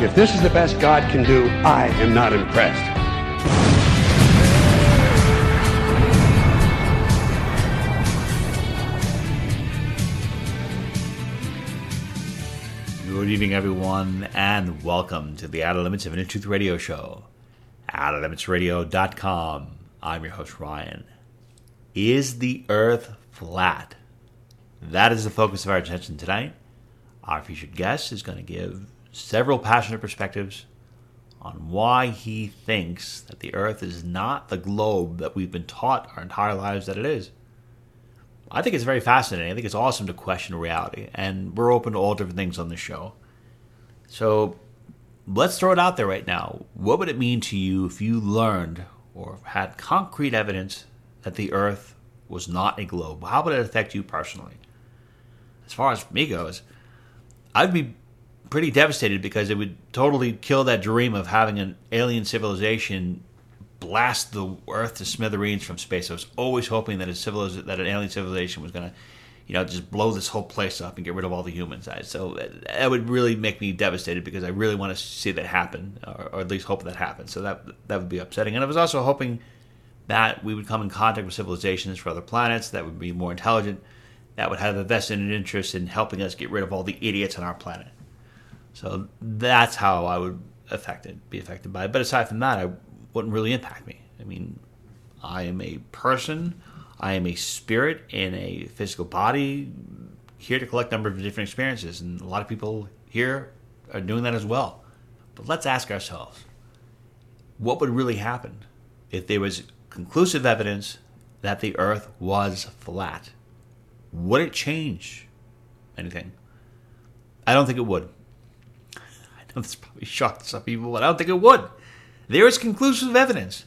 If this is the best God can do, I am not impressed. Good evening, everyone, and welcome to the Outer Limits of Inner Truth Radio Show. OuterLimitsRadio.com. I'm your host, Ryan. Is the Earth flat? That is the focus of our attention tonight. Our featured guest is going to give several passionate perspectives on why he thinks that the Earth is not the globe that we've been taught our entire lives that it is. I think it's very fascinating. I think it's awesome to question reality, and we're open to all different things on this show. So let's throw it out there right now. What would it mean to you if you learned or had concrete evidence that the Earth was not a globe? How would it affect you personally? As far as me goes, I'd be pretty devastated because it would totally kill that dream of having an alien civilization blast the Earth to smithereens from space. I was always hoping that a civiliz- that an alien civilization was going to, you know, just blow this whole place up and get rid of all the humans. So that would really make me devastated because I really want to see that happen, or, or, at least hope that happens. So that that would be upsetting. And I was also hoping that we would come in contact with civilizations for other planets that would be more intelligent, that would have a vested interest in helping us get rid of all the idiots on our planet. So that's how I would affected be affected by it. But aside from that, it wouldn't really impact me. I mean, I am a person, I am a spirit in a physical body, here to collect a number of different experiences, and a lot of people here are doing that as well. But let's ask ourselves, what would really happen if there was conclusive evidence that the Earth was flat? Would it change anything? I don't think it would. This probably shocked some people, but I don't think it would. There is conclusive evidence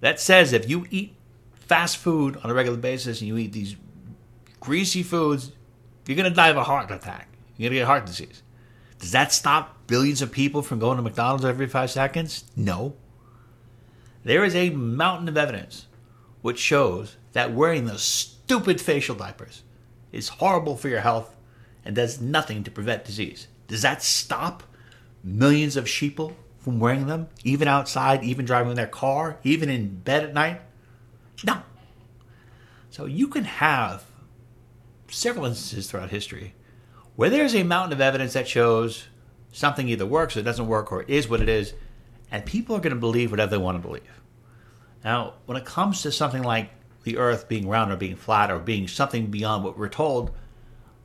that says if you eat fast food on a regular basis and you eat these greasy foods, you're going to die of a heart attack. You're going to get heart disease. Does that stop billions of people from going to McDonald's every five seconds? No. There is a mountain of evidence which shows that wearing those stupid facial diapers is horrible for your health and does nothing to prevent disease. Does that stop millions of sheeple from wearing them, even outside, even driving their car, even in bed at night? No. So you can have several instances throughout history where there's a mountain of evidence that shows something either works or doesn't work or is what it is, and people are going to believe whatever they want to believe. Now, when it comes to something like the earth being round or being flat or being something beyond what we're told,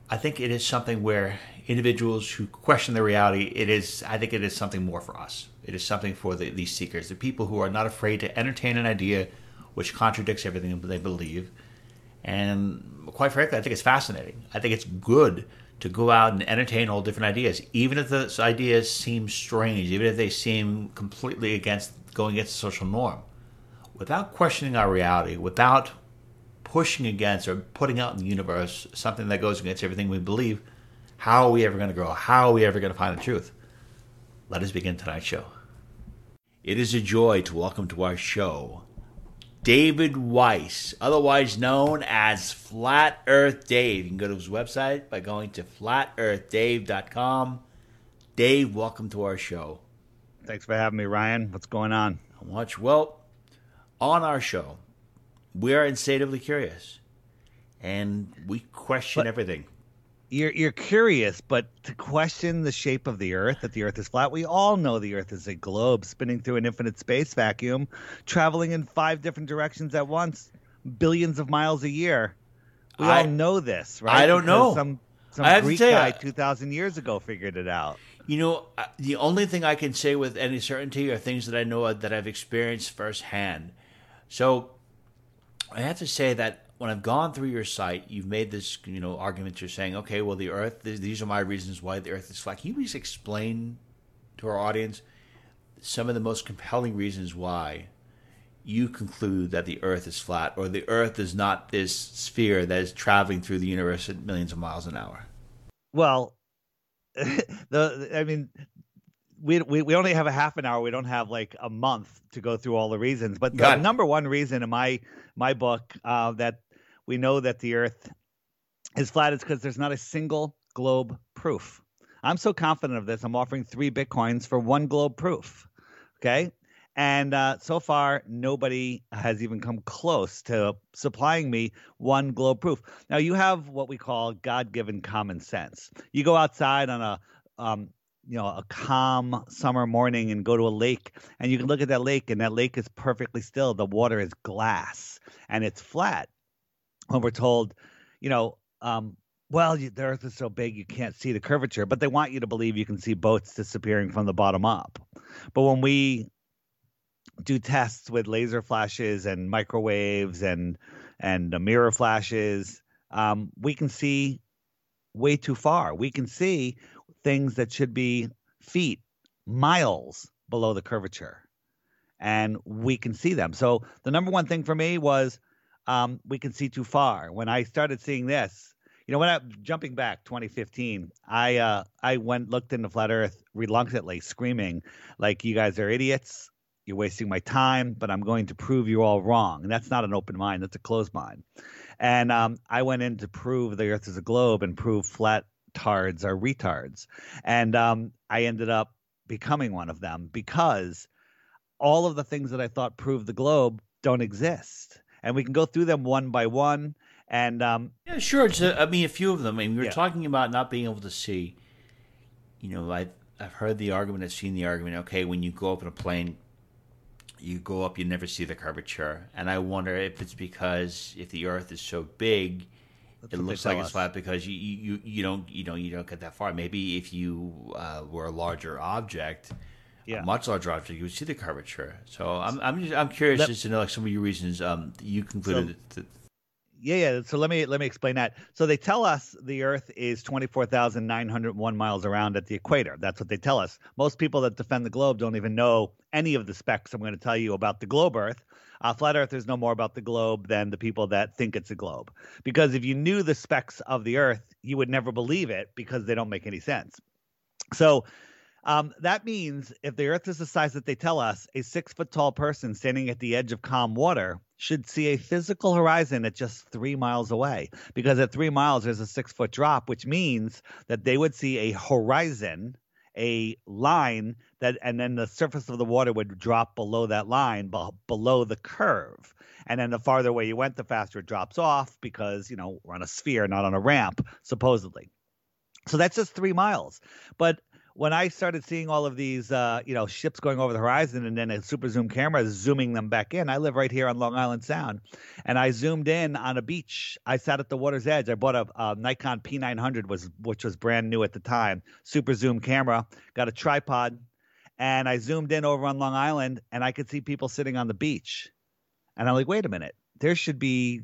I think it is something where individuals who question the reality, it is, I think it is something more for us. It is something for the, these seekers, the people who are not afraid to entertain an idea which contradicts everything they believe. And quite frankly, I think it's fascinating. I think it's good to go out and entertain all different ideas, even if those ideas seem strange, even if they seem completely against going against the social norm. Without questioning our reality, without pushing against or putting out in the universe something that goes against everything we believe, how are we ever going to grow? How are we ever going to find the truth? Let us begin tonight's show. It is a joy to welcome to our show David Weiss, otherwise known as Flat Earth Dave. You can go to his website by going to flatearthdave.com. Dave, welcome to our show. Thanks for having me, Ryan. What's going on? Much. Well, on our show, we are insatiably curious and we question But- everything. You're you're curious, but to question the shape of the Earth, that the Earth is flat, we all know the Earth is a globe spinning through an infinite space vacuum, traveling in five different directions at once, billions of miles a year. We I- all know this, right? I don't Because know. Some some I Greek you, guy two thousand years ago figured it out. You know, uh, the only thing I can say with any certainty are things that I know that I've experienced firsthand. So I have to say that when I've gone through your site, you've made this, you know, argument. You're saying, okay, well, the Earth. These are my reasons why the Earth is flat. Can you please explain to our audience some of the most compelling reasons why you conclude that the Earth is flat or the Earth is not this sphere that is traveling through the universe at millions of miles an hour? Well, the I mean, we, we we only have a half an hour. We don't have like a month to go through all the reasons. But the number one reason in my my book uh, that we know that the Earth is flat is because there's not a single globe proof. I'm so confident of this. I'm offering three bitcoins for one globe proof. Okay. And uh, so far, nobody has even come close to supplying me one globe proof. Now, you have what we call God given common sense. You go outside on a um, you know a calm summer morning and go to a lake and you can look at that lake and that lake is perfectly still. The water is glass and it's flat. When we're told you know um, well you, the earth is so big you can't see the curvature but they want you to believe you can see boats disappearing from the bottom up. But when we do tests with laser flashes and microwaves and and uh, mirror flashes um, we can see way too far. We can see things that should be feet, miles below the curvature. And we can see them. So the number one thing for me was um, we can see too far. When I started seeing this, you know, when I jumping back 2015, I uh, I went looked into flat Earth reluctantly, screaming like you guys are idiots. You're wasting my time, but I'm going to prove you all wrong. And that's not an open mind; that's a closed mind. And um, I went in to prove the Earth is a globe and prove flat tards are retards. And um, I ended up becoming one of them because all of the things that I thought proved the globe don't exist. And we can go through them one by one. And um, Yeah, sure. It's a, I mean, a few of them. I mean, we are Yeah. talking about not being able to see. You know, I've I've heard the argument. I've seen the argument. Okay, when you go up in a plane, you go up, you never see the curvature, and I wonder if it's because if the Earth is so big, That's it looks like us. flat because you, you you don't you know you don't get that far. Maybe if you uh, were a larger object. Yeah. A much larger object, you would see the curvature. So I'm I'm just, I'm curious Let- just to know like some of your reasons. Um, you concluded that yeah, yeah. So let me let me explain that. So they tell us the Earth is twenty four thousand nine hundred one miles around at the equator. That's what they tell us. Most people that defend the globe don't even know any of the specs I'm going to tell you about the globe Earth. Uh, flat earthers know more about the globe than the people that think it's a globe. Because if you knew the specs of the Earth, you would never believe it because they don't make any sense. So um, that means if the Earth is the size that they tell us, a six foot tall person standing at the edge of calm water should see a physical horizon at just three miles away. Because at three miles, there's a six foot drop, which means that they would see a horizon, a line that, and then the surface of the water would drop below that line, be- below the curve. And then the farther away you went, the faster it drops off because, you know, we're on a sphere, not on a ramp, supposedly. So that's just three miles. But when I started seeing all of these, uh, you know, ships going over the horizon, and then a super zoom camera zooming them back in, I live right here on Long Island Sound, and I zoomed in on a beach. I sat at the water's edge. I bought a, a Nikon P900, was which was brand new at the time, super zoom camera. Got a tripod, and I zoomed in over on Long Island, and I could see people sitting on the beach, and I'm like, wait a minute, there should be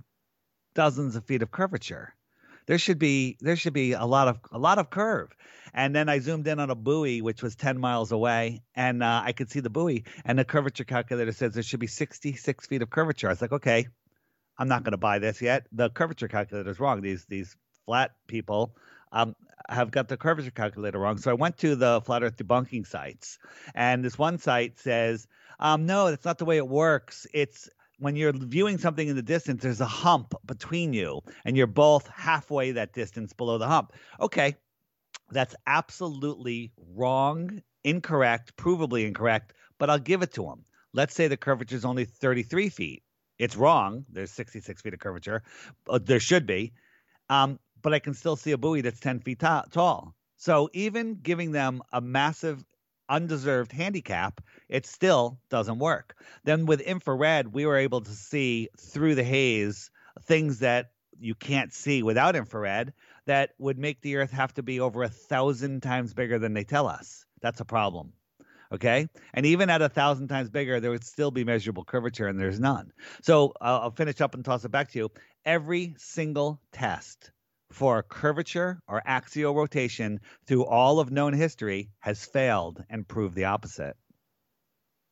dozens of feet of curvature there should be there should be a lot of a lot of curve. And then i zoomed in on a buoy which was 10 miles away and uh, i could see the buoy and the curvature calculator says there should be 66 feet of curvature. I was like okay i'm not going to buy this yet. The curvature calculator is wrong. These these flat people um, have got the curvature calculator wrong. So i went to the flat earth debunking sites and this one site says um, no that's not the way it works. It's when you're viewing something in the distance, there's a hump between you, and you're both halfway that distance below the hump. Okay, that's absolutely wrong, incorrect, provably incorrect, but I'll give it to them. Let's say the curvature is only 33 feet. It's wrong. There's 66 feet of curvature. Uh, there should be. Um, but I can still see a buoy that's 10 feet ta- tall. So even giving them a massive undeserved handicap, it still doesn't work. Then with infrared, we were able to see through the haze things that you can't see without infrared that would make the Earth have to be over a thousand times bigger than they tell us. That's a problem. Okay. And even at a thousand times bigger, there would still be measurable curvature, and there's none. So uh, I'll finish up and toss it back to you. Every single test for curvature or axial rotation through all of known history has failed and proved the opposite.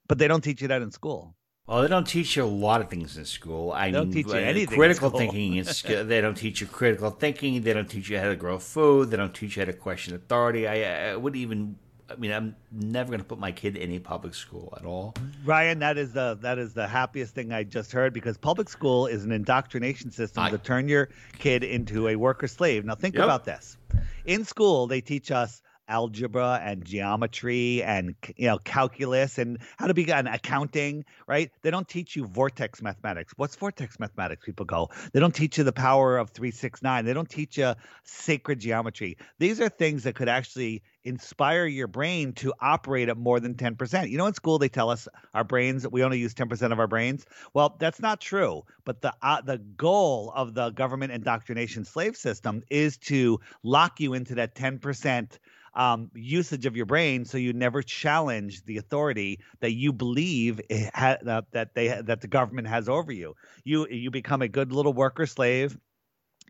But they don't teach you that in school. Well, they don't teach you a lot of things in school. I They don't mean, teach you uh, anything Critical thinking is they don't teach you critical thinking. They don't teach you how to grow food. They don't teach you how to question authority. I, I would even. I mean, I'm never going to put my kid in any public school at all. Ryan, that is the that is the happiest thing I just heard because public school is an indoctrination system I- to turn your kid into a worker slave. Now think Yep. about this. In school, they teach us algebra and geometry and you know calculus and how to be an accounting right they don't teach you vortex mathematics what's vortex mathematics people go they don't teach you the power of 369 they don't teach you sacred geometry these are things that could actually inspire your brain to operate at more than 10%. You know, in school they tell us our brains we only use 10% of our brains. Well, that's not true. But the uh, the goal of the government indoctrination slave system is to lock you into that 10% um, usage of your brain, so you never challenge the authority that you believe ha- that they that the government has over you. You you become a good little worker slave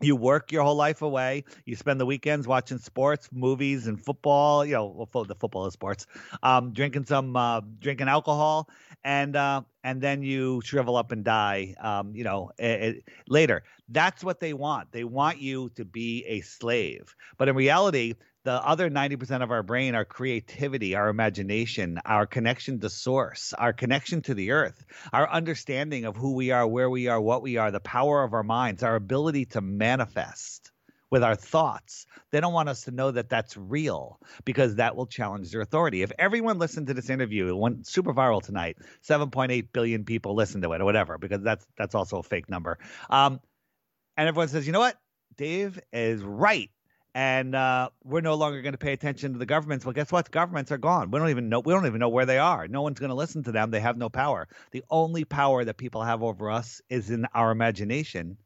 you work your whole life away. You spend the weekends watching sports, movies, and football. You know, the football is sports. Um, drinking some, uh, drinking alcohol, and uh, and then you shrivel up and die. Um, you know, eh, eh, later. That's what they want. They want you to be a slave. But in reality, the other 90% of our brain, our creativity, our imagination, our connection to source, our connection to the earth, our understanding of who we are, where we are, what we are, the power of our minds, our ability to manifest with our thoughts. They don't want us to know that that's real because that will challenge their authority. If everyone listened to this interview, it went super viral tonight. 7.8 billion people listened to it or whatever because that's that's also a fake number. Um, and everyone says, "You know what? Dave is right." and uh, we're no longer going to pay attention to the governments. Well, guess what? Governments are gone. We don't even know. We don't even know where they are. No one's going to listen to them. They have no power. The only power that people have over us is in our imagination,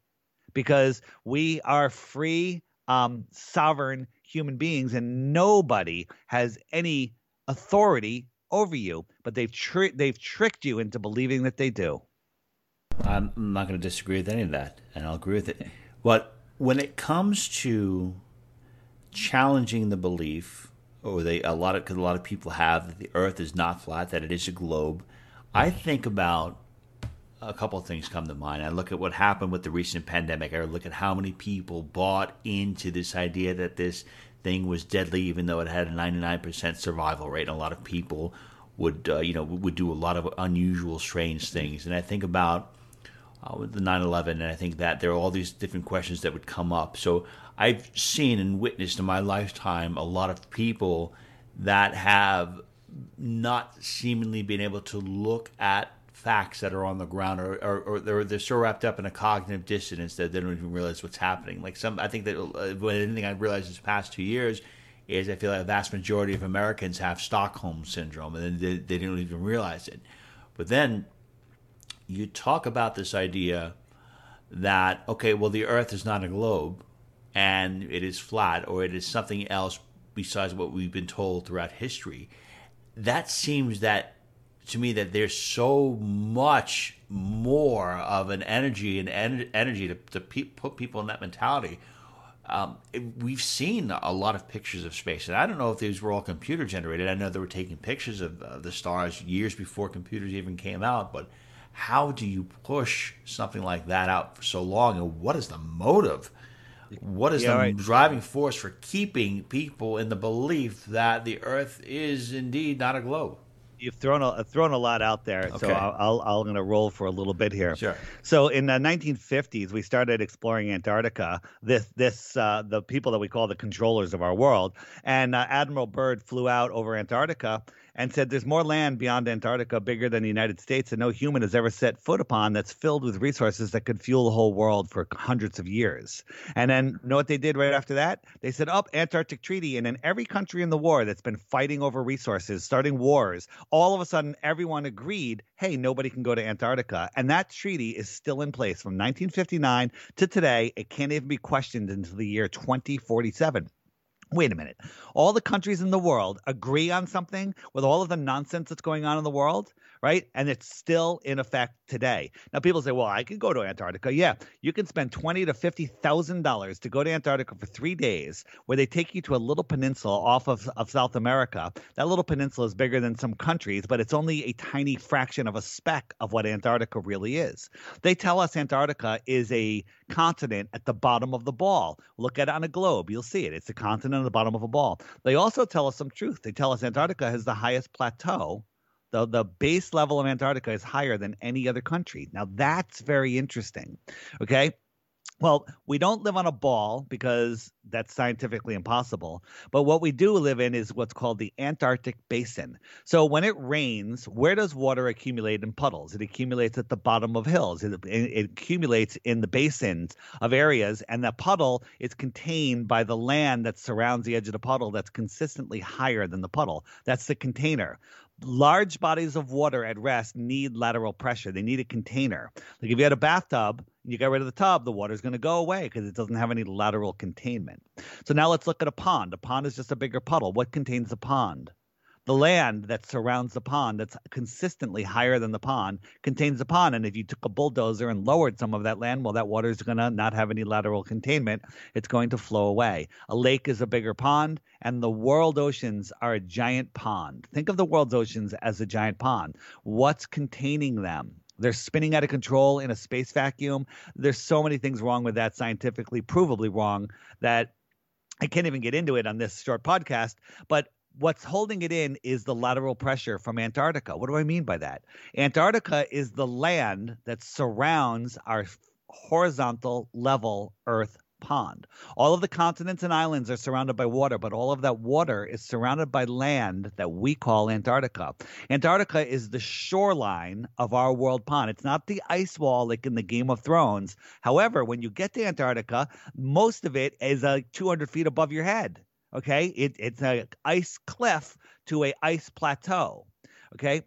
because we are free, um, sovereign human beings, and nobody has any authority over you. But they've tri- they've tricked you into believing that they do. I'm not going to disagree with any of that, and I'll agree with it. But when it comes to challenging the belief, or they a lot of because a lot of people have that the Earth is not flat, that it is a globe, I think about a couple of things come to mind. I look at what happened with the recent pandemic. I look at how many people bought into this idea that this thing was deadly, even though it had a 99% survival rate. And a lot of people would, uh, you know, would do a lot of unusual, strange things. And I think about uh, the 9/11, and I think that there are all these different questions that would come up. So I've seen and witnessed in my lifetime a lot of people that have not seemingly been able to look at facts that are on the ground, or, or, or they're, they're so wrapped up in a cognitive dissonance that they don't even realize what's happening. Like some, I think that uh, when anything I've realized this past two years is I feel like a vast majority of Americans have Stockholm syndrome, and they, they don't even realize it. But then you talk about this idea that okay, well, the Earth is not a globe, and it is flat, or it is something else besides what we've been told throughout history. That seems that to me that there's so much more of an energy and en- energy to, to pe- put people in that mentality. Um, it- we've seen a lot of pictures of space, and I don't know if these were all computer generated. I know they were taking pictures of uh, the stars years before computers even came out, but how do you push something like that out for so long, and what is the motive? What is Yeah, the right. driving force for keeping people in the belief that the Earth is indeed not a globe? You've thrown a thrown a lot out there, so I'll, I'll I'm going to roll for a little bit here. Sure. So in the 1950s, we started exploring Antarctica. This this uh, the people that we call the controllers of our world, and uh, Admiral Byrd flew out over Antarctica and said, "There's more land beyond Antarctica, bigger than the United States, that no human has ever set foot upon. That's filled with resources that could fuel the whole world for hundreds of years." And then, know what they did right after that? They said, "Up Antarctic Treaty," and in every country in the war that's been fighting over resources, starting wars, all of a sudden everyone agreed, "Hey, nobody can go to Antarctica," and that treaty is still in place from 1959 to today. It can't even be questioned until the year 2047. Wait a minute. All the countries in the world agree on something with all of the nonsense that's going on in the world, right? And it's still in effect today. Now people say, "Well, I can go to Antarctica." Yeah, you can spend twenty to fifty thousand dollars to go to Antarctica for three days, where they take you to a little peninsula off of, of South America. That little peninsula is bigger than some countries, but it's only a tiny fraction of a speck of what Antarctica really is. They tell us Antarctica is a continent at the bottom of the ball. Look at it on a globe, you'll see it. It's a continent at the bottom of a ball. They also tell us some truth. They tell us Antarctica has the highest plateau. The, the base level of Antarctica is higher than any other country. Now, that's very interesting. Okay. Well, we don't live on a ball because that's scientifically impossible. But what we do live in is what's called the Antarctic Basin. So when it rains, where does water accumulate in puddles? It accumulates at the bottom of hills. It, it accumulates in the basins of areas, and the puddle is contained by the land that surrounds the edge of the puddle that's consistently higher than the puddle. That's the container large bodies of water at rest need lateral pressure. They need a container. Like if you had a bathtub and you got rid of the tub, the water's going to go away because it doesn't have any lateral containment. So now let's look at a pond. A pond is just a bigger puddle. What contains a pond? The land that surrounds the pond, that's consistently higher than the pond, contains the pond. And if you took a bulldozer and lowered some of that land, well, that water is going to not have any lateral containment. It's going to flow away. A lake is a bigger pond, and the world oceans are a giant pond. Think of the world's oceans as a giant pond. What's containing them? They're spinning out of control in a space vacuum. There's so many things wrong with that, scientifically provably wrong, that I can't even get into it on this short podcast. But what's holding it in is the lateral pressure from Antarctica. What do I mean by that? Antarctica is the land that surrounds our horizontal level Earth pond. All of the continents and islands are surrounded by water, but all of that water is surrounded by land that we call Antarctica. Antarctica is the shoreline of our world pond. It's not the ice wall like in the Game of Thrones. However, when you get to Antarctica, most of it is uh, 200 feet above your head. Okay, it, it's an ice cliff to a ice plateau. Okay,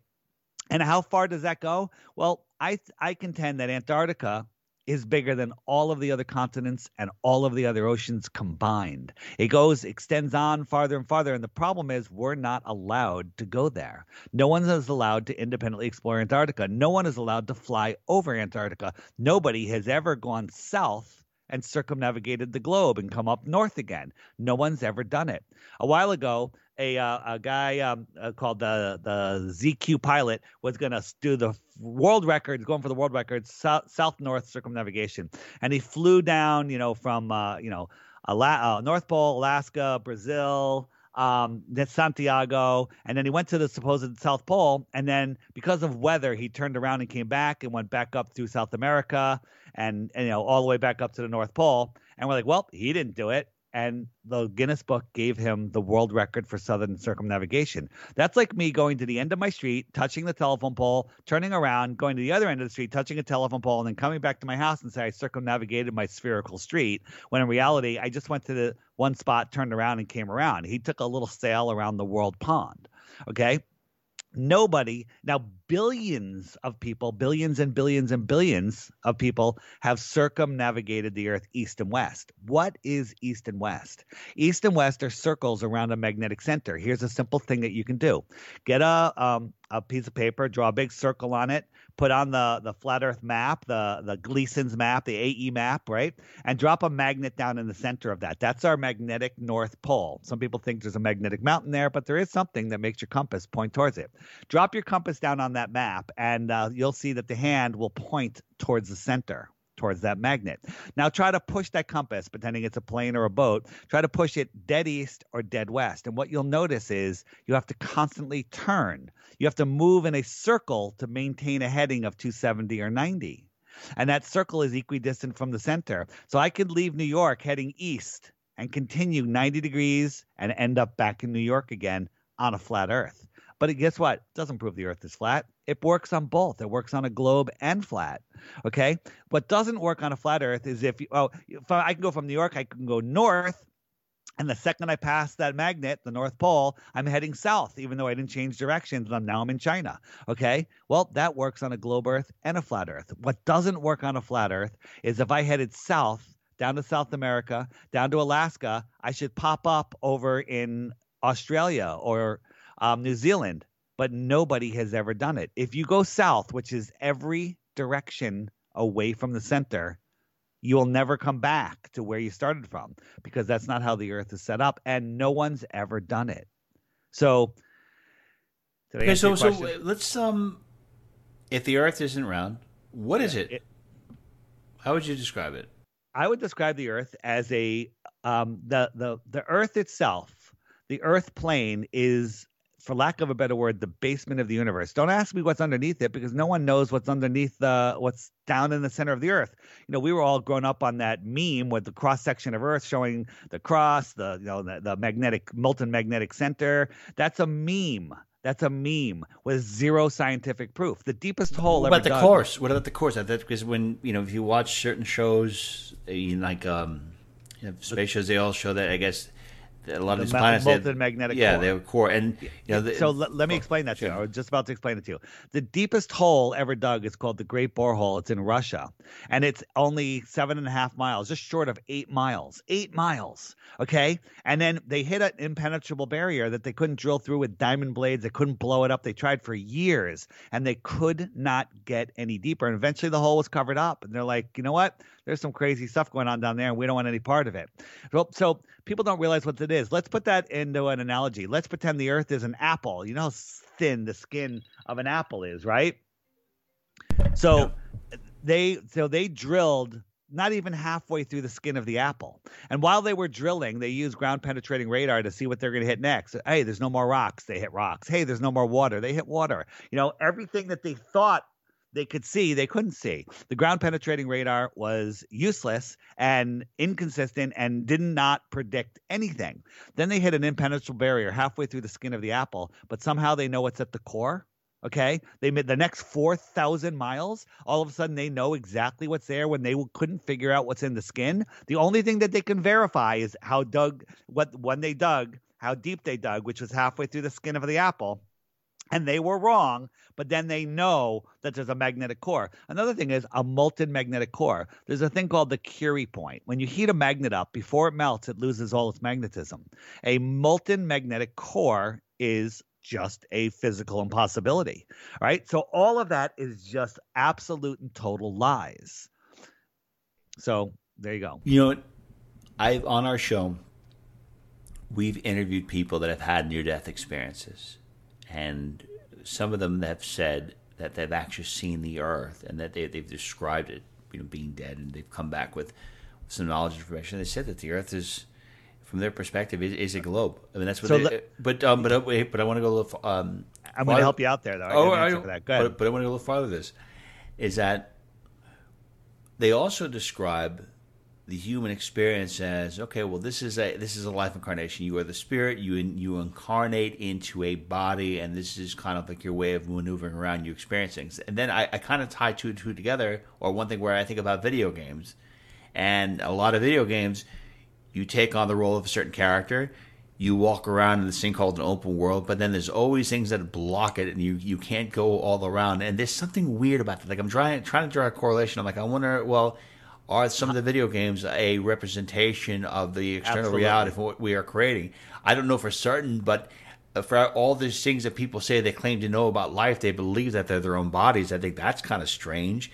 and how far does that go? Well, I I contend that Antarctica is bigger than all of the other continents and all of the other oceans combined. It goes extends on farther and farther and the problem is we're not allowed to go there. No one is allowed to independently explore Antarctica. No one is allowed to fly over Antarctica. Nobody has ever gone south and circumnavigated the globe and come up north again. No one's ever done it. A while ago, a uh, a guy um, uh, called the the ZQ pilot was going to do the world record, going for the world record south south north circumnavigation, and he flew down, you know, from uh, you know, Ala- uh, North Pole, Alaska, Brazil, um, that Santiago, and then he went to the supposed South Pole, and then because of weather, he turned around and came back and went back up through South America, and, and you know all the way back up to the North Pole. And we're like, well, he didn't do it and the Guinness Book gave him the world record for southern circumnavigation. That's like me going to the end of my street, touching the telephone pole, turning around, going to the other end of the street, touching a telephone pole, and then coming back to my house and say I circumnavigated my spherical street. When in reality, I just went to the one spot, turned around, and came around. He took a little sail around the world pond. Okay nobody now billions of people billions and billions and billions of people have circumnavigated the earth east and west what is east and west east and west are circles around a magnetic center here's a simple thing that you can do get a um, a piece of paper draw a big circle on it put on the the flat Earth map, the the Gleason's map, the AE map, right, and drop a magnet down in the center of that. That's our magnetic North Pole. Some people think there's a magnetic mountain there, but there is something that makes your compass point towards it. Drop your compass down on that map, and uh, you'll see that the hand will point towards the center towards that magnet. Now try to push that compass, pretending it's a plane or a boat. Try to push it dead east or dead west. And what you'll notice is you have to constantly turn. You have to move in a circle to maintain a heading of 270 or 90. And that circle is equidistant from the center. So I could leave New York heading east and continue 90 degrees and end up back in New York again on a flat earth. But guess what? It doesn't prove the earth is flat. It works on both. It works on a globe and flat. Okay. What doesn't work on a flat earth is if you, oh, if I can go from New York, I can go north. And the second I pass that magnet, the North Pole, I'm heading south, even though I didn't change directions. And I'm, now I'm in China. Okay. Well, that works on a globe Earth and a flat Earth. What doesn't work on a flat Earth is if I headed south down to South America, down to Alaska, I should pop up over in Australia or um, New Zealand. But nobody has ever done it. If you go south, which is every direction away from the center, you will never come back to where you started from because that's not how the earth is set up and no one's ever done it so okay so so let's um if the earth isn't round what is it, it how would you describe it i would describe the earth as a um the the the earth itself the earth plane is for lack of a better word, the basement of the universe. Don't ask me what's underneath it because no one knows what's underneath the what's down in the center of the earth. You know, we were all grown up on that meme with the cross section of Earth showing the cross, the you know the, the magnetic molten magnetic center. That's a meme. That's a meme with zero scientific proof. The deepest hole. What about the dug, course? What about the course? Because when you know if you watch certain shows, you know, like um, you know, space shows, they all show that I guess a lot of these planets molten have, magnetic yeah core. they have core and you know the, so let, let me explain that to you i was just about to explain it to you. The deepest hole ever dug is called the great borehole. It's in russia and it's only seven and a half miles just short of eight miles eight miles okay? And then they hit an impenetrable barrier that they couldn't drill through with diamond blades. They couldn't blow it up. They tried for years and they could not get any deeper and eventually the hole was covered up and they're like you know what there's some crazy stuff going on down there and we don't want any part of it so people don't realize what it is. Let's put that into an analogy. Let's pretend the earth is an apple. You know how thin the skin of an apple is, right? So they so they drilled not even halfway through the skin of the apple. And while they were drilling, they used ground penetrating radar to see what they're going to hit next. Hey, there's no more rocks. They hit rocks. Hey, there's no more water. They hit water. You know, everything that they thought they could see, they couldn't see. The ground penetrating radar was useless and inconsistent and did not predict anything. Then they hit an impenetrable barrier halfway through the skin of the apple, but somehow they know what's at the core. Okay, they made the next four thousand miles. All of a sudden, they know exactly what's there when they couldn't figure out what's in the skin. The only thing that they can verify is how dug what when they dug, how deep they dug, which was halfway through the skin of the apple and they were wrong, but then they know that there's a magnetic core. Another thing is a molten magnetic core. There's a thing called the Curie point. When you heat a magnet up, before it melts, it loses all its magnetism. A molten magnetic core is just a physical impossibility. Right? So all of that is just absolute and total lies. So there you go. You know, I've on our show, we've interviewed people that have had near death experiences and some of them have said that they've actually seen the Earth and that they, they've described it, you know, being dead, and they've come back with some knowledge and information. They said that the Earth is, from their perspective, is, is a globe. I mean, that's what. So they, le- but um, but uh, wait, but I want to go a little. Um, I'm going to help you out there, though. I oh, I, but, but I want to go a little farther. This is that they also describe the human experience as okay well this is a this is a life incarnation you are the spirit you you incarnate into a body and this is kind of like your way of maneuvering around you experience things and then i, I kind of tie two and two together or one thing where i think about video games and a lot of video games you take on the role of a certain character you walk around in this thing called an open world, but then there's always things that block it, and you, you can't go all around. And there's something weird about that. Like I'm trying trying to draw a correlation. I'm like, I wonder, well, are some of the video games a representation of the external Absolutely. reality of what we are creating? I don't know for certain, but for all these things that people say they claim to know about life, they believe that they're their own bodies. I think that's kind of strange.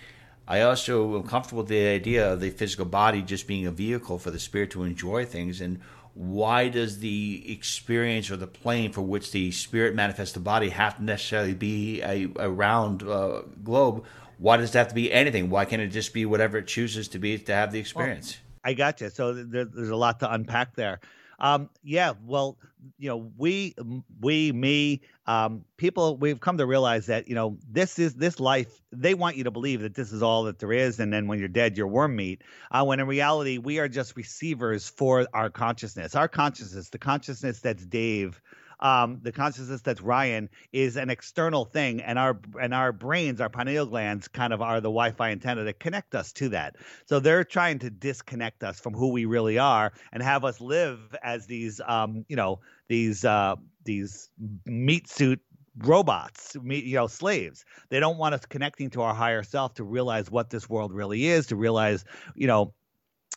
I also am comfortable with the idea of the physical body just being a vehicle for the spirit to enjoy things. And why does the experience or the plane for which the spirit manifests the body have to necessarily be a, a round uh, globe? Why does it have to be anything? Why can't it just be whatever it chooses to be to have the experience? Well, I got you. So there, there's a lot to unpack there. Um, yeah, well, you know, we, we, me, um, people, we've come to realize that you know this is this life. They want you to believe that this is all that there is, and then when you're dead, you're worm meat. Uh, when in reality, we are just receivers for our consciousness. Our consciousness, the consciousness that's Dave, um, the consciousness that's Ryan is an external thing, and our and our brains, our pineal glands, kind of are the Wi-Fi antenna that connect us to that. So they're trying to disconnect us from who we really are and have us live as these, um, you know, these uh, these meat suit robots, you know, slaves. They don't want us connecting to our higher self to realize what this world really is, to realize, you know,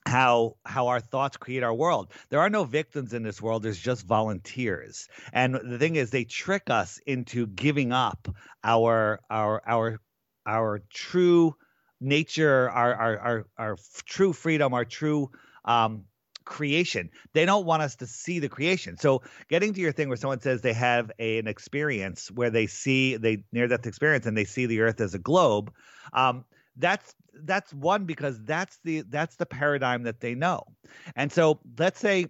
how how our thoughts create our world. There are no victims in this world. There's just volunteers. And the thing is, they trick us into giving up our our our our true nature, our our our, our true freedom, our true um, creation. They don't want us to see the creation. So getting to your thing where someone says they have a, an experience where they see they near death experience and they see the earth as a globe. Um, that's that's one because that's the that's the paradigm that they know. And so let's say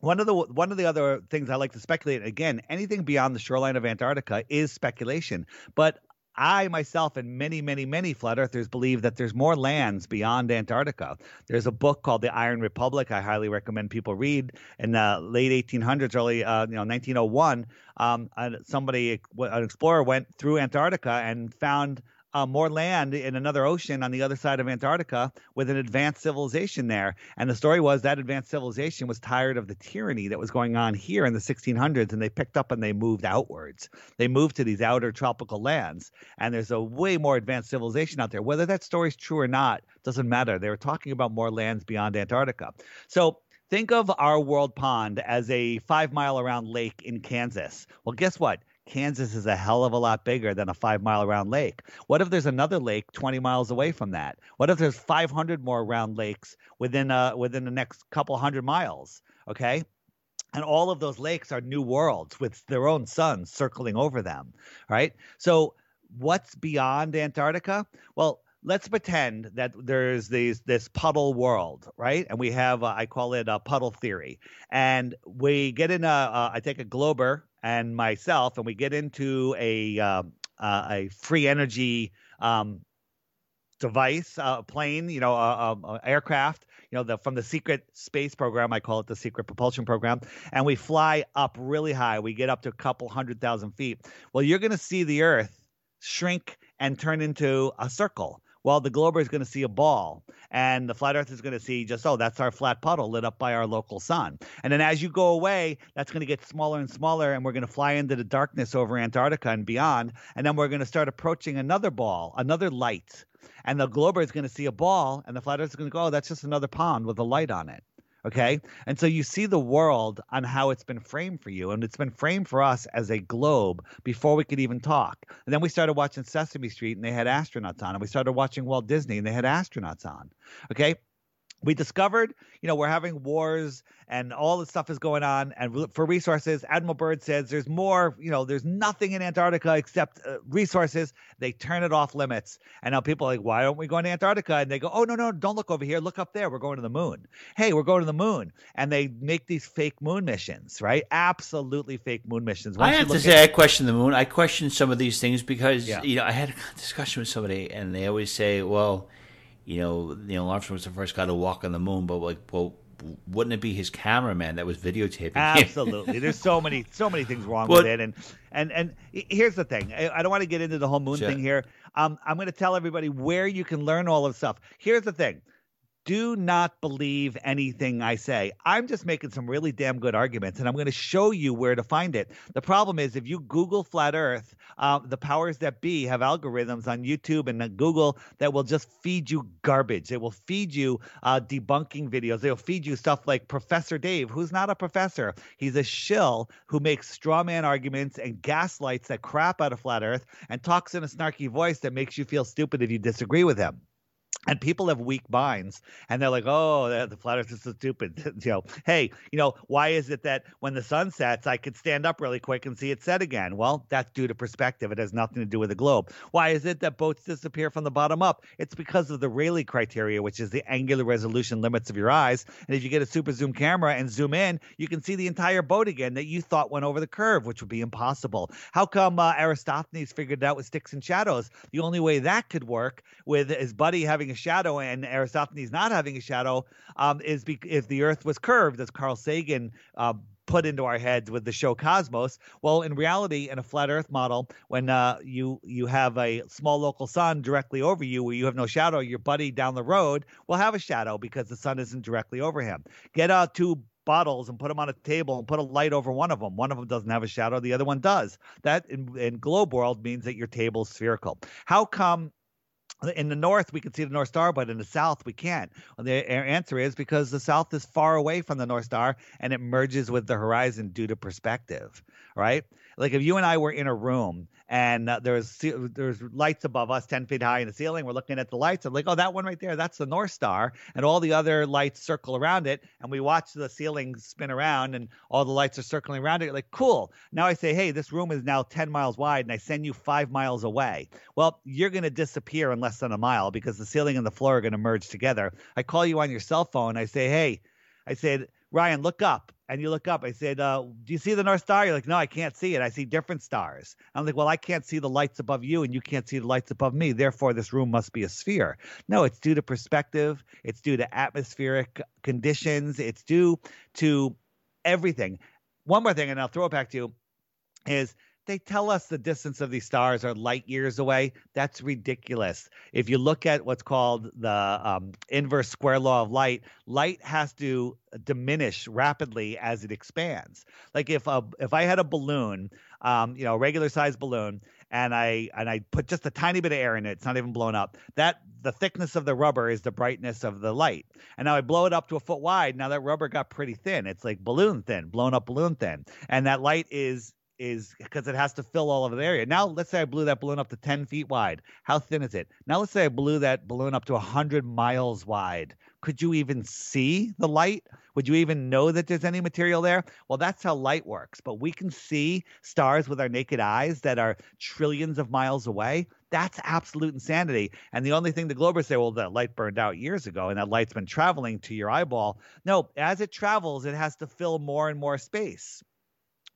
one of the one of the other things I like to speculate again, anything beyond the shoreline of Antarctica is speculation. But I myself and many, many, many flat earthers believe that there's more lands beyond Antarctica. There's a book called The Iron Republic. I highly recommend people read. In the late 1800s, early uh, you know 1901, um, somebody, an explorer, went through Antarctica and found uh, more land in another ocean on the other side of Antarctica with an advanced civilization there. And the story was that advanced civilization was tired of the tyranny that was going on here in the 1600s, and they picked up and they moved outwards. They moved to these outer tropical lands, and there's a way more advanced civilization out there. Whether that story's true or not doesn't matter. They were talking about more lands beyond Antarctica. So think of our world pond as a five mile around lake in Kansas. Well, guess what? Kansas is a hell of a lot bigger than a five mile round lake. What if there's another lake 20 miles away from that? What if there's 500 more round lakes within uh within the next couple hundred miles? Okay. And all of those lakes are new worlds with their own suns circling over them, right? So, what's beyond Antarctica? Well, let's pretend that there's these this puddle world, right? And we have uh, I call it a puddle theory, and we get in a I take a glober and myself, and we get into a uh, uh, a free energy um, device, a uh, plane, you know, a, aircraft, you know, the, from the secret space program. I call it the secret propulsion program, and we fly up really high. We get up to a couple hundred thousand feet. Well, you're going to see the Earth shrink and turn into a circle well, the Glober is going to see a ball, and the flat Earth is going to see just, oh, that's our flat puddle lit up by our local sun. And then as you go away, that's going to get smaller and smaller, and we're going to fly into the darkness over Antarctica and beyond. And then we're going to start approaching another ball, another light. And the Glober is going to see a ball, and the flat Earth is going to go, oh, that's just another pond with a light on it. Okay. And so you see the world on how it's been framed for you. And it's been framed for us as a globe before we could even talk. And then we started watching Sesame Street and they had astronauts on. And we started watching Walt Disney and they had astronauts on. Okay we discovered, you know, we're having wars and all this stuff is going on. And for resources, Admiral Byrd says there's more, you know, there's nothing in Antarctica except uh, resources. They turn it off limits. And now people are like, why aren't we going to Antarctica? And they go, oh, no, no, don't look over here. Look up there. We're going to the moon. Hey, we're going to the moon. And they make these fake moon missions, right? Absolutely fake moon missions. Once I have to say, at- I question the moon. I question some of these things because, yeah. you know, I had a discussion with somebody and they always say, well, you know, Neil Armstrong was the first guy to walk on the moon, but like, well, wouldn't it be his cameraman that was videotaping? Absolutely. There's so many, so many things wrong but, with it, and and and here's the thing. I don't want to get into the whole moon sure. thing here. Um, I'm going to tell everybody where you can learn all of stuff. Here's the thing do not believe anything I say. I'm just making some really damn good arguments, and I'm going to show you where to find it. The problem is, if you Google flat Earth, uh, the powers that be have algorithms on YouTube and Google that will just feed you garbage. They will feed you uh, debunking videos. They'll feed you stuff like Professor Dave, who's not a professor. He's a shill who makes straw man arguments and gaslights that crap out of flat Earth and talks in a snarky voice that makes you feel stupid if you disagree with him and people have weak minds and they're like oh the flat earth is so stupid. You know hey you know why is it that when the sun sets i could stand up really quick and see it set again? Well that's due to perspective. It has nothing to do with the globe. Why is it that boats disappear from the bottom up? It's because of the rayleigh criteria which is the angular resolution limits of your eyes and if you get a super zoom camera and zoom in you can see the entire boat again that you thought went over the curve which would be impossible. How come uh, Eratosthenes figured it out with sticks and shadows? The only way that could work with his buddy having a shadow and Eratosthenes not having a shadow um, is be- if the Earth was curved, as Carl Sagan uh, put into our heads with the show Cosmos. Well, in reality, in a flat Earth model, when uh, you you have a small local sun directly over you, where you have no shadow, your buddy down the road will have a shadow because the sun isn't directly over him. Get uh, two bottles and put them on a table and put a light over one of them. One of them doesn't have a shadow, the other one does. That in, in globe world means that your table is spherical. How come in the north we can see the north star but in the south we can't. Well, the answer is because the south is far away from the north star and it merges with the horizon due to perspective right? Like if you and i were in a room and uh, there's there's lights above us 10 feet high in the ceiling we're looking at the lights i'm like oh that one right there that's the north star and all the other lights circle around it and we watch the ceiling spin around and all the lights are circling around it like cool now i say hey this room is now 10 miles wide and i send you five miles away. Well you're going to disappear in less than a mile because the ceiling and the floor are going to merge together. I call you on your cell phone i say hey i said Ryan, look up. And you look up. I said, uh, Do you see the North Star? You're like, No, I can't see it. I see different stars. I'm like, Well, I can't see the lights above you, and you can't see the lights above me. Therefore, this room must be a sphere. No, it's due to perspective, it's due to atmospheric conditions, it's due to everything. One more thing, and I'll throw it back to you is they tell us the distance of these stars are light years away. That's ridiculous. If you look at what's called the um, inverse square law of light, light has to diminish rapidly as it expands. Like if a, if I had a balloon, um, you know, a regular size balloon, and I and I put just a tiny bit of air in it, it's not even blown up. That the thickness of the rubber is the brightness of the light. And now I blow it up to a foot wide. Now that rubber got pretty thin. It's like balloon thin, blown up balloon thin. And that light is is because it has to fill all of the area. Now, let's say I blew that balloon up to 10 feet wide. How thin is it? Now, let's say I blew that balloon up to 100 miles wide. Could you even see the light? Would you even know that there's any material there? Well, that's how light works. But we can see stars with our naked eyes that are trillions of miles away. That's absolute insanity. And the only thing the Globers say, well, that light burned out years ago and that light's been traveling to your eyeball. No, as it travels, it has to fill more and more space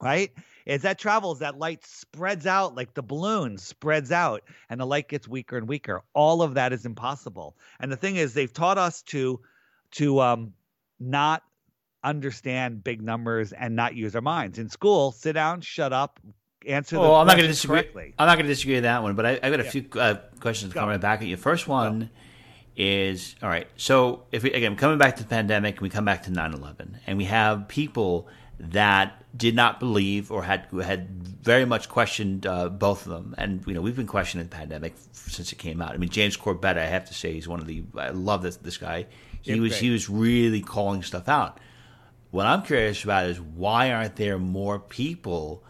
right? As that travels, that light spreads out like the balloon spreads out, and the light gets weaker and weaker. All of that is impossible. And the thing is, they've taught us to to um, not understand big numbers and not use our minds. In school, sit down, shut up, answer. Oh, I'm not going to disagree. Correctly. I'm not going to disagree with that one, but I, have got a yeah. few uh, questions Go. coming back at you. First one. Go. Is all right. So, if we again coming back to the pandemic, we come back to 9 11, and we have people that did not believe or had had very much questioned uh, both of them. And you know, we've been questioning the pandemic since it came out. I mean, James Corbett, I have to say, he's one of the I love this this guy. He was great. he was really calling stuff out. What I'm curious about is why aren't there more people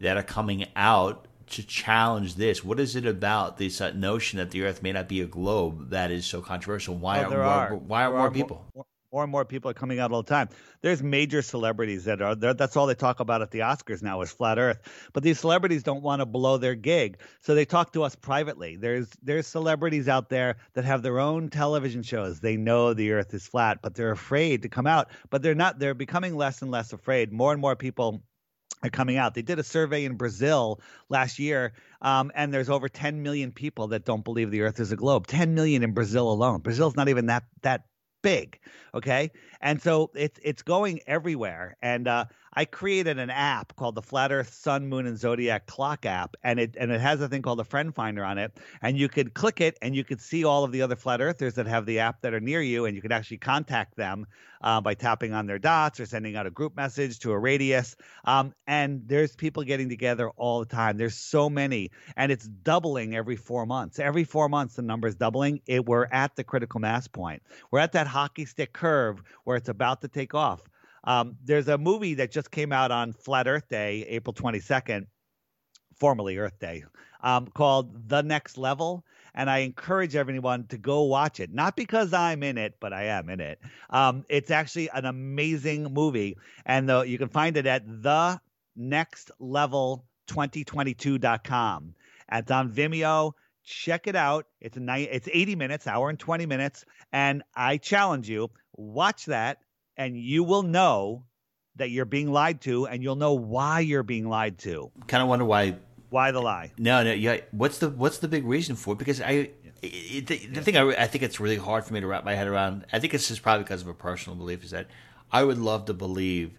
that are coming out to challenge this? What is it about this uh, notion that the Earth may not be a globe that is so controversial? Why oh, are, are, why are more, more people? More, more and more people are coming out all the time. There's major celebrities that are there. That's all they talk about at the Oscars now is flat Earth. But these celebrities don't want to blow their gig, so they talk to us privately. There's there's celebrities out there that have their own television shows. They know the Earth is flat, but they're afraid to come out. But they're not. They're becoming less and less afraid. More and more people are coming out. They did a survey in Brazil last year, um, and there's over 10 million people that don't believe the Earth is a globe. 10 million in Brazil alone. Brazil's not even that that big. Okay. And so it's it's going everywhere. And uh, I created an app called the Flat Earth Sun, Moon, and Zodiac Clock app, and it and it has a thing called the Friend Finder on it, and you could click it, and you could see all of the other flat earthers that have the app that are near you, and you could actually contact them uh, by tapping on their dots or sending out a group message to a radius. Um, and there's people getting together all the time. There's so many, and it's doubling every four months. Every four months, the number is doubling. It we're at the critical mass point. We're at that hockey stick curve where it's about to take off. Um, there's a movie that just came out on Flat Earth Day, April 22nd, formerly Earth Day, um, called The Next Level. And I encourage everyone to go watch it. Not because I'm in it, but I am in it. Um, it's actually an amazing movie. And the, you can find it at the next level 2022.com. It's on Vimeo. Check it out. It's a night, it's 80 minutes, hour and 20 minutes. And I challenge you, watch that and you will know that you're being lied to and you'll know why you're being lied to. Kind of wonder why why the lie? No, no, yeah. What's the what's the big reason for it? Because I it, the, the thing I, I think it's really hard for me to wrap my head around. I think it's just probably because of a personal belief is that I would love to believe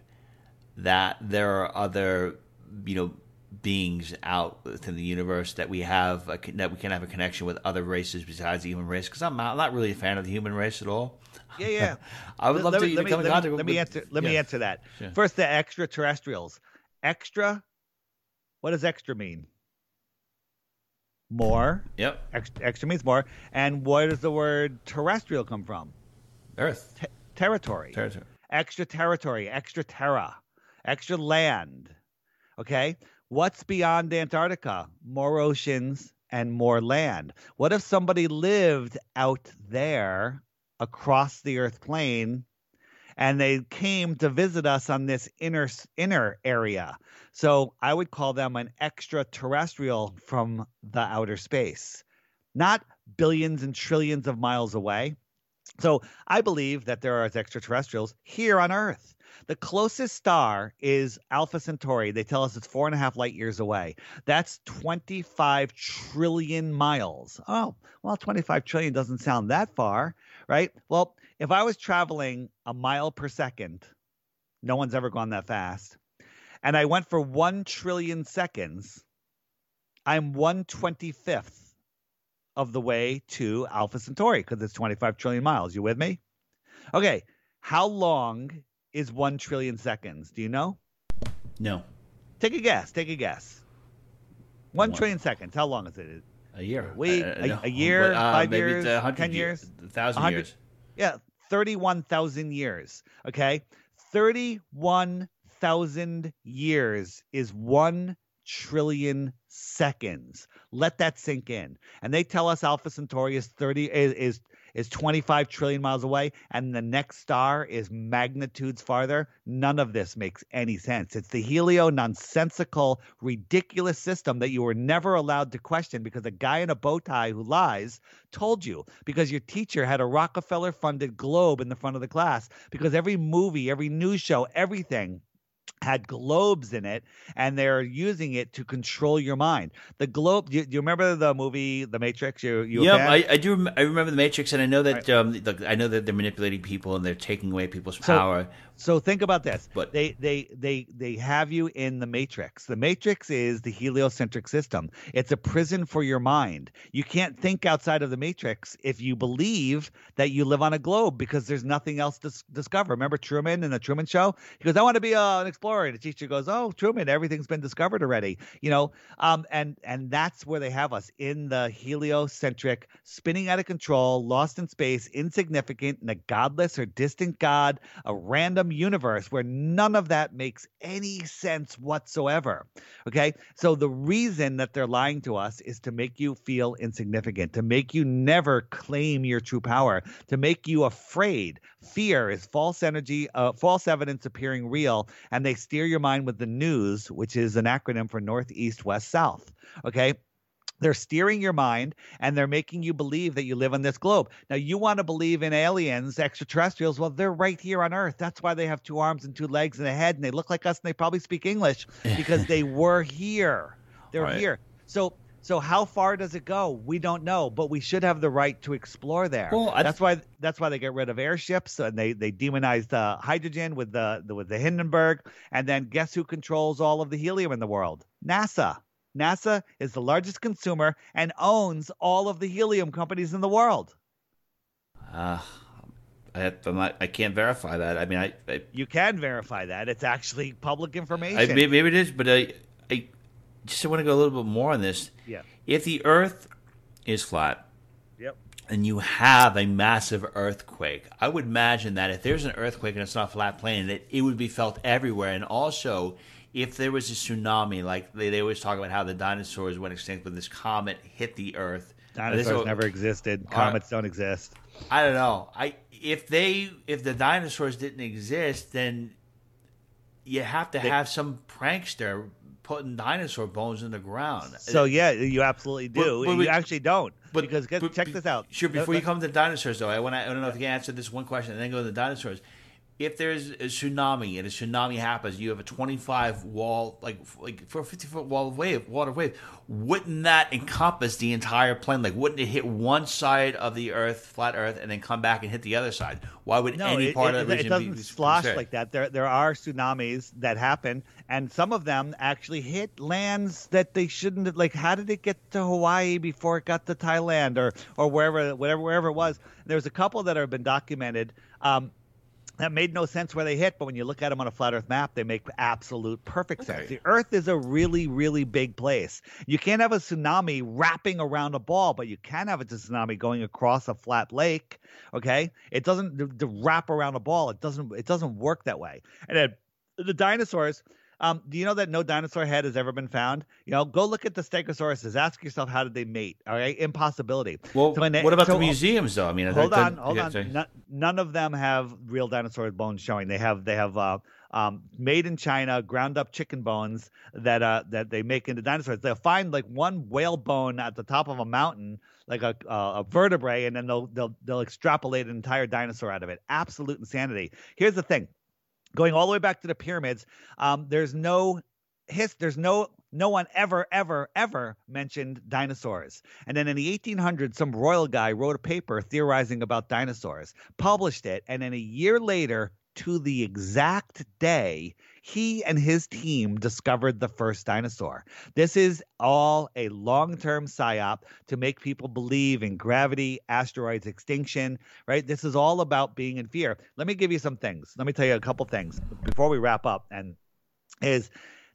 that there are other you know beings out within the universe that we have a, that we can have a connection with other races besides the human race because I'm not, I'm not really a fan of the human race at all yeah, yeah. I would love let to, me, let, me, let, me, let me answer. Let yeah. me answer that. Yeah. First, the extraterrestrials. Extra. What does extra mean? more. Yep. Extra, extra means more. And where does the word terrestrial come from? Earth. Te- territory. Territory. extra territory, extra terra, extra land. Okay? What's beyond Antarctica? More oceans and more land. What if somebody lived out there across the earth plane and they came to visit us on this inner inner area? So I would call them an extraterrestrial from the outer space. Not billions and trillions of miles away. So I believe that there are extraterrestrials here on Earth. The closest star is Alpha Centauri. They tell us it's four and a half light years away. That's 25 trillion miles. Oh, well, 25 trillion doesn't sound that far, right? Well, if I was traveling a mile per second, no one's ever gone that fast, and I went for one trillion seconds, I'm 125th of the way to Alpha Centauri because it's 25 trillion miles. You with me? Okay. How long is 1 trillion seconds? Do you know? No. Take a guess. Take a guess. One One. trillion seconds. How long is it? A year. We- Uh, a- no. a year, Uh, five maybe years, it's hundred 10 ye- years? a thousand A hundred- years. Yeah, 31,000 years. Okay. 31,000 years is 1 trillion seconds. Let that sink in. And they tell us Alpha Centauri is 30 is is, is 25 trillion miles away and the next star is magnitudes farther. None of this makes any sense. It's the helio nonsensical ridiculous system that you were never allowed to question because a guy in a bow tie who lies told you because your teacher had a Rockefeller funded globe in the front of the class because every movie, every news show, everything had globes in it and they're using it to control your mind. The globe, do you, do you remember the movie The Matrix? You, you fan? I, I do. Rem- I remember the Matrix, and I know that um, the, I know that they're manipulating people and they're taking away people's power. So think about this. But- they they they they have you in the matrix. The matrix is the heliocentric system. It's a prison for your mind. You can't think outside of the matrix if you believe that you live on a globe because there's nothing else to discover. Remember Truman in the Truman Show? He goes, "I want to be uh, an explorer." And the teacher goes, "Oh, Truman, everything's been discovered already." You know, um, and and that's where they have us in the heliocentric, spinning out of control, lost in space, insignificant, in a godless or distant god, a random universe where none of that makes any sense whatsoever. Okay. So the reason that they're lying to us is to make you feel insignificant, to make you never claim your true power, to make you afraid. Fear is false energy, uh, false evidence appearing real, and they steer your mind with the news, which is an acronym for North, East, West, South. Okay. They're steering your mind and they're making you believe that you live on this globe. Now, you want to believe in aliens, extraterrestrials. Well, they're right here on Earth. That's why they have two arms and two legs and a head, and they look like us and they probably speak English because they were here. They're Right. here. So, so how far does it go? We don't know, but we should have the right to explore there. Well, I- that's why that's why they get rid of airships and they they demonize the hydrogen with the, the with the Hindenburg, and then guess who controls all of the helium in the world? NASA. NASA is the largest consumer and owns all of the helium companies in the world. Uh, I, not, I can't verify that. I mean, I, I, You can verify that. It's actually public information. I maybe, maybe it is, but I, I just want to go a little bit more on this. Yeah. If the Earth is flat, Yep. and you have a massive earthquake, I would imagine that if there's an earthquake and it's not flat plane, it, it would be felt everywhere. And also, if there was a tsunami, like they, they always talk about how the dinosaurs went extinct when this comet hit the Earth. Dinosaurs never existed. Comets don't exist. I don't know. I if they if the dinosaurs didn't exist, then you have to have some prankster putting dinosaur bones in the ground. So yeah, you absolutely do. But- but you we- actually don't. But because but check this out. Sure. Before Uh, you come to the dinosaurs, though, I want. I don't know if you can answer this one question and then go to the dinosaurs. If there's a tsunami and a tsunami happens, you have a 25 wall, like like for a 50 foot wall of wave, water wave. Wouldn't that encompass the entire plane? Like, wouldn't it hit one side of the Earth, flat Earth, and then come back and hit the other side? Why would No, any it, part it, of the it region doesn't be slosh considered? like that. There, there are tsunamis that happen, and some of them actually hit lands that they shouldn't have. Like, how did it get to Hawaii before it got to Thailand or or wherever, whatever, wherever it was? There's a couple that have been documented. Um, that made no sense where they hit, but when you look at them on a flat Earth map, they make absolute perfect sense. The Earth is a really, really big place. You can't have a tsunami wrapping around a ball, but you can have a tsunami going across a flat lake. Okay, it doesn't the, the wrap around a ball. It doesn't. It doesn't work that way. And then the dinosaurs. Um, do you know that no dinosaur head has ever been found? You know, go look at the Stegosauruses. Ask yourself, how did they mate? All right, impossibility. Well, So they- what about so- the museums, though? I mean, hold on, hold on. None, none of them have real dinosaur bones showing. They have they have uh, um, made in China, ground up chicken bones that uh, that they make into dinosaurs. They'll find like one whale bone at the top of a mountain, like a uh, a vertebrae, and then they'll they'll they'll extrapolate an entire dinosaur out of it. Absolute insanity. Here's the thing. Going all the way back to the pyramids, um, there's no his there's no no one ever ever ever mentioned dinosaurs. And then in the 1800s some royal guy wrote a paper theorizing about dinosaurs published it and then a year later to the exact day he and his team discovered the first dinosaur. This is all a long-term psyop to make people believe in gravity asteroids extinction right? This is all about being in fear. Let me give you some things. Let me tell you a couple things before we wrap up and is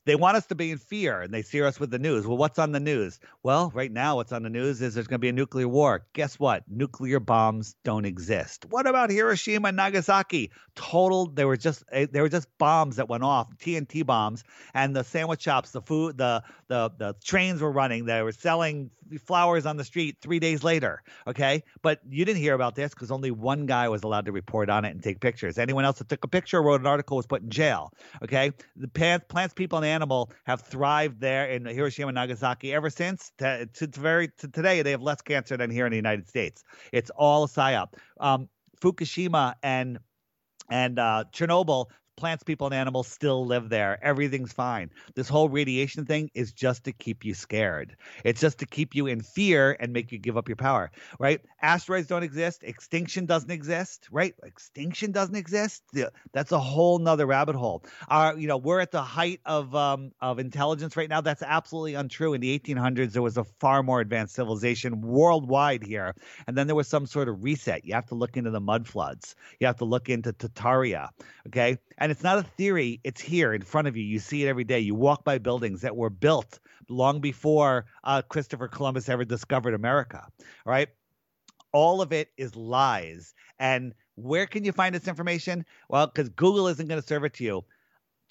they want us to be in fear and they steer us with the news. Well, what's on the news? Well, right now, what's on the news is there's going to be a nuclear war. Guess what? Nuclear bombs don't exist. What about Hiroshima and Nagasaki? Total, they were just eh, they were just bombs that went off, TNT bombs, and the sandwich shops, the food, the the the trains were running. They were selling flowers on the street three days later. Okay, but you didn't hear about this because only one guy was allowed to report on it and take pictures. Anyone else that took a picture, wrote an article, was put in jail. Okay, the plants, plants, people, animal have thrived there in Hiroshima and Nagasaki ever since. To, to, to very to today, they have less cancer than here in the United States. It's all a psyop. Um, Fukushima and and uh, Chernobyl. Plants, people, and animals still live there. Everything's fine. This whole radiation thing is just to keep you scared. It's just to keep you in fear and make you give up your power, right? Asteroids don't exist. Extinction doesn't exist, right? Extinction doesn't exist. That's a whole nother rabbit hole. Uh, you know, we're at the height of um, of intelligence right now. That's absolutely untrue. In the 1800s, there was a far more advanced civilization worldwide here, and then there was some sort of reset. You have to look into the mud floods. You have to look into Tartaria, okay? And it's not a theory. It's here in front of you. You see it every day. You walk by buildings that were built long before uh, Christopher Columbus ever discovered America. All right all of it is lies. And where can you find this information? Well, because Google isn't going to serve it to you.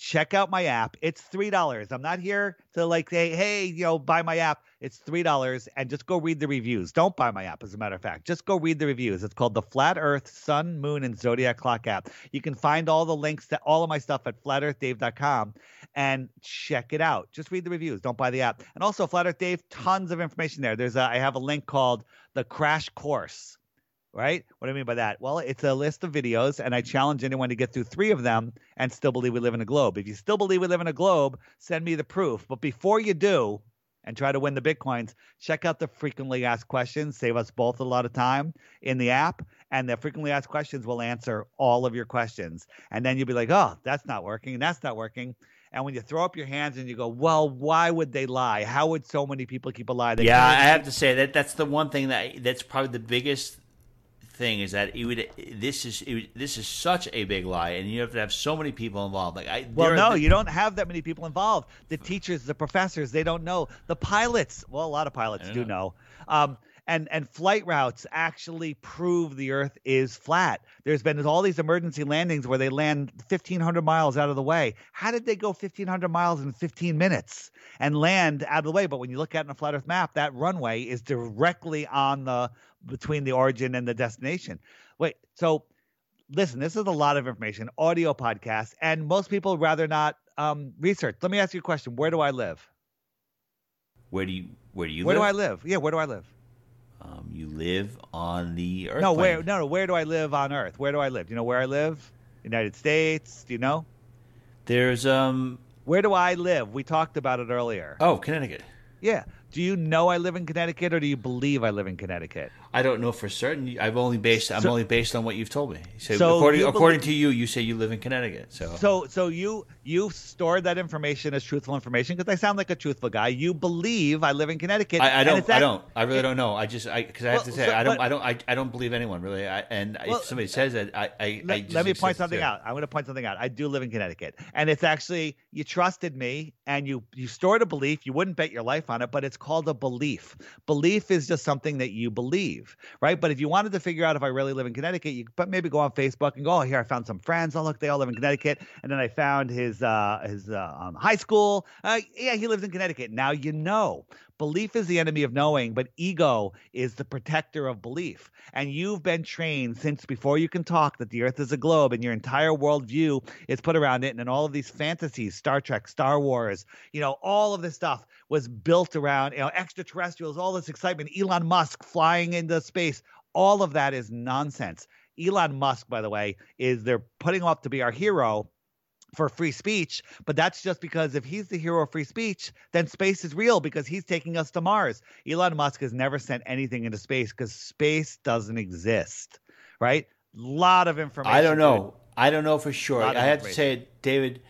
Check out my app. It's three dollars. I'm not here to like say, hey, you know, buy my app. It's three dollars, and just go read the reviews. Don't buy my app, as a matter of fact. Just go read the reviews. It's called the Flat Earth Sun, Moon, and Zodiac Clock app. You can find all the links to all of my stuff at flatearthdave.com and check it out. Just read the reviews. Don't buy the app. And also, Flat Earth Dave, tons of information there. There's a, I have a link called the Crash Course right? What do I mean by that? Well, it's a list of videos, and I challenge anyone to get through three of them and still believe we live in a globe. If you still believe we live in a globe, send me the proof. But before you do, and try to win the bitcoins, check out the frequently asked questions. Save us both a lot of time in the app, and the frequently asked questions will answer all of your questions. And then you'll be like, oh, that's not working, and that's not working. And when you throw up your hands and you go, well, why would they lie? How would so many people keep a lie? They yeah, I have to say that that's the one thing that that's probably the biggest thing is that it would this is it, would- this is such a big lie, and you have to have so many people involved. Like I, Well, no, the- you don't have that many people involved. The teachers, the professors, they don't know. The pilots, well, a lot of pilots do know. Um, and and flight routes actually prove the Earth is flat. There's been all these emergency landings where they land 1,500 miles out of the way. How did they go 1,500 miles in 15 minutes and land out of the way? But when you look at it on a flat Earth map, that runway is directly on the between the origin and the destination. Wait, so listen, this is a lot of information, audio podcast, and most people rather not um, research. Let me ask you a question: Where do I live? Where do you where do you live? where live? do I live? Yeah, where do I live? Um, you live on the Earth. no, where? No, no. Where do I live on Earth? Where do I live? Do you know where I live? United States. Do you know? There's um. Where do I live? We talked about it earlier. Oh, Connecticut. Yeah. Do you know I live in Connecticut, or do you believe I live in Connecticut? I don't know for certain. I've only based. I'm So- only based on what you've told me. So, So according you according believe- to you, you say you live in Connecticut. So, So, so you you stored that information as truthful information because I sound like a truthful guy. You believe I live in Connecticut. I, I don't. it's I don't. I really don't know. I just. I because I have Well, to say so- I don't. but- I don't. I, I don't believe anyone really. I, and Well, if somebody says that, I. I, I let, just let me point something out. I'm going to point something out. I do live in Connecticut, and it's actually you trusted me, and you you stored a belief. You wouldn't bet your life on it, but it's called a belief. Belief is just something that you believe, right? But if you wanted to figure out if I really live in Connecticut, you but maybe go on Facebook and go, oh, here I found some friends. Oh, look, they all live in Connecticut, and then I found his uh, his uh, um, high school. Uh, yeah, he lives in Connecticut. Now you know. Belief is the enemy of knowing, but ego is the protector of belief. And you've been trained since before you can talk that the earth is a globe and your entire worldview is put around it. And then all of these fantasies, Star Trek, Star Wars, you know, all of this stuff was built around, you know, extraterrestrials, all this excitement, Elon Musk flying into space. All of that is nonsense. Elon Musk, by the way, is they're putting off to be our hero for free speech, but that's just because if he's the hero of free speech, then space is real because he's taking us to Mars. Elon Musk has never sent anything into space because space doesn't exist, right? lot of information. I don't know. I don't know for sure. I have to say, David,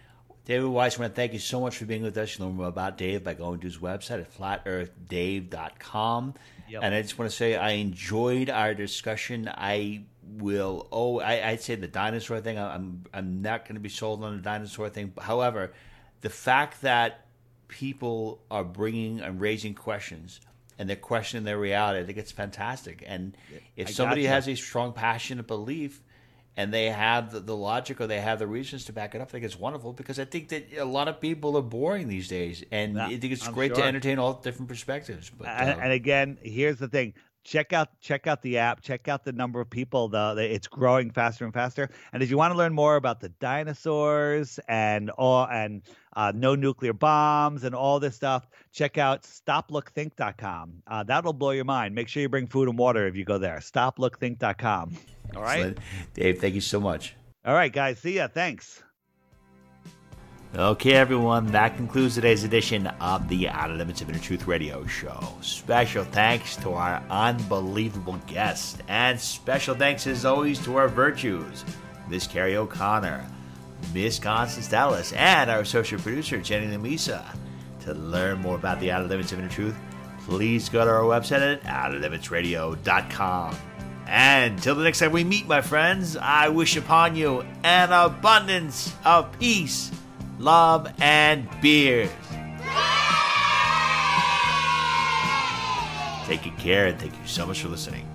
David Weiss, I want to thank you so much for being with us. You learn more about Dave by going to his website at flatearthdave.com. Yep. And I just want to say I enjoyed our discussion. I will. Oh, I, I'd say the dinosaur thing. I'm I'm not going to be sold on the dinosaur thing. However, the fact that people are bringing and raising questions and they're questioning their reality, I think it's fantastic. And if I somebody has a strong, passionate belief and they have the, the logic or they have the reasons to back it up, I think it's wonderful because I think that a lot of people are boring these days. And I think it's I'm great to entertain all different perspectives. But and, uh, and again, here's the thing: check out check out the app, check out the number of people. The it's growing faster and faster. And if you want to learn more about the dinosaurs and all and uh, no nuclear bombs and all this stuff, check out stoplookthink.com. Uh, that'll blow your mind. Make sure you bring food and water if you go there. Stoplookthink.com. All right, excellent. Dave, thank you so much. all right, guys. See ya. Thanks. Okay, everyone, that concludes today's edition of the Outer Limits of Inner Truth Radio Show. Special thanks to our unbelievable guests, and special thanks as always to our virtues, Miss Carrie O'Connor, Miss Constance Dallas, and our associate producer, Jenny Lamisa. To learn more about the Outer Limits of Inner Truth, please go to our website at outerlimitsradio.com. And till the next time we meet, my friends, I wish upon you an abundance of peace, love, and beers. Take good care and thank you so much for listening.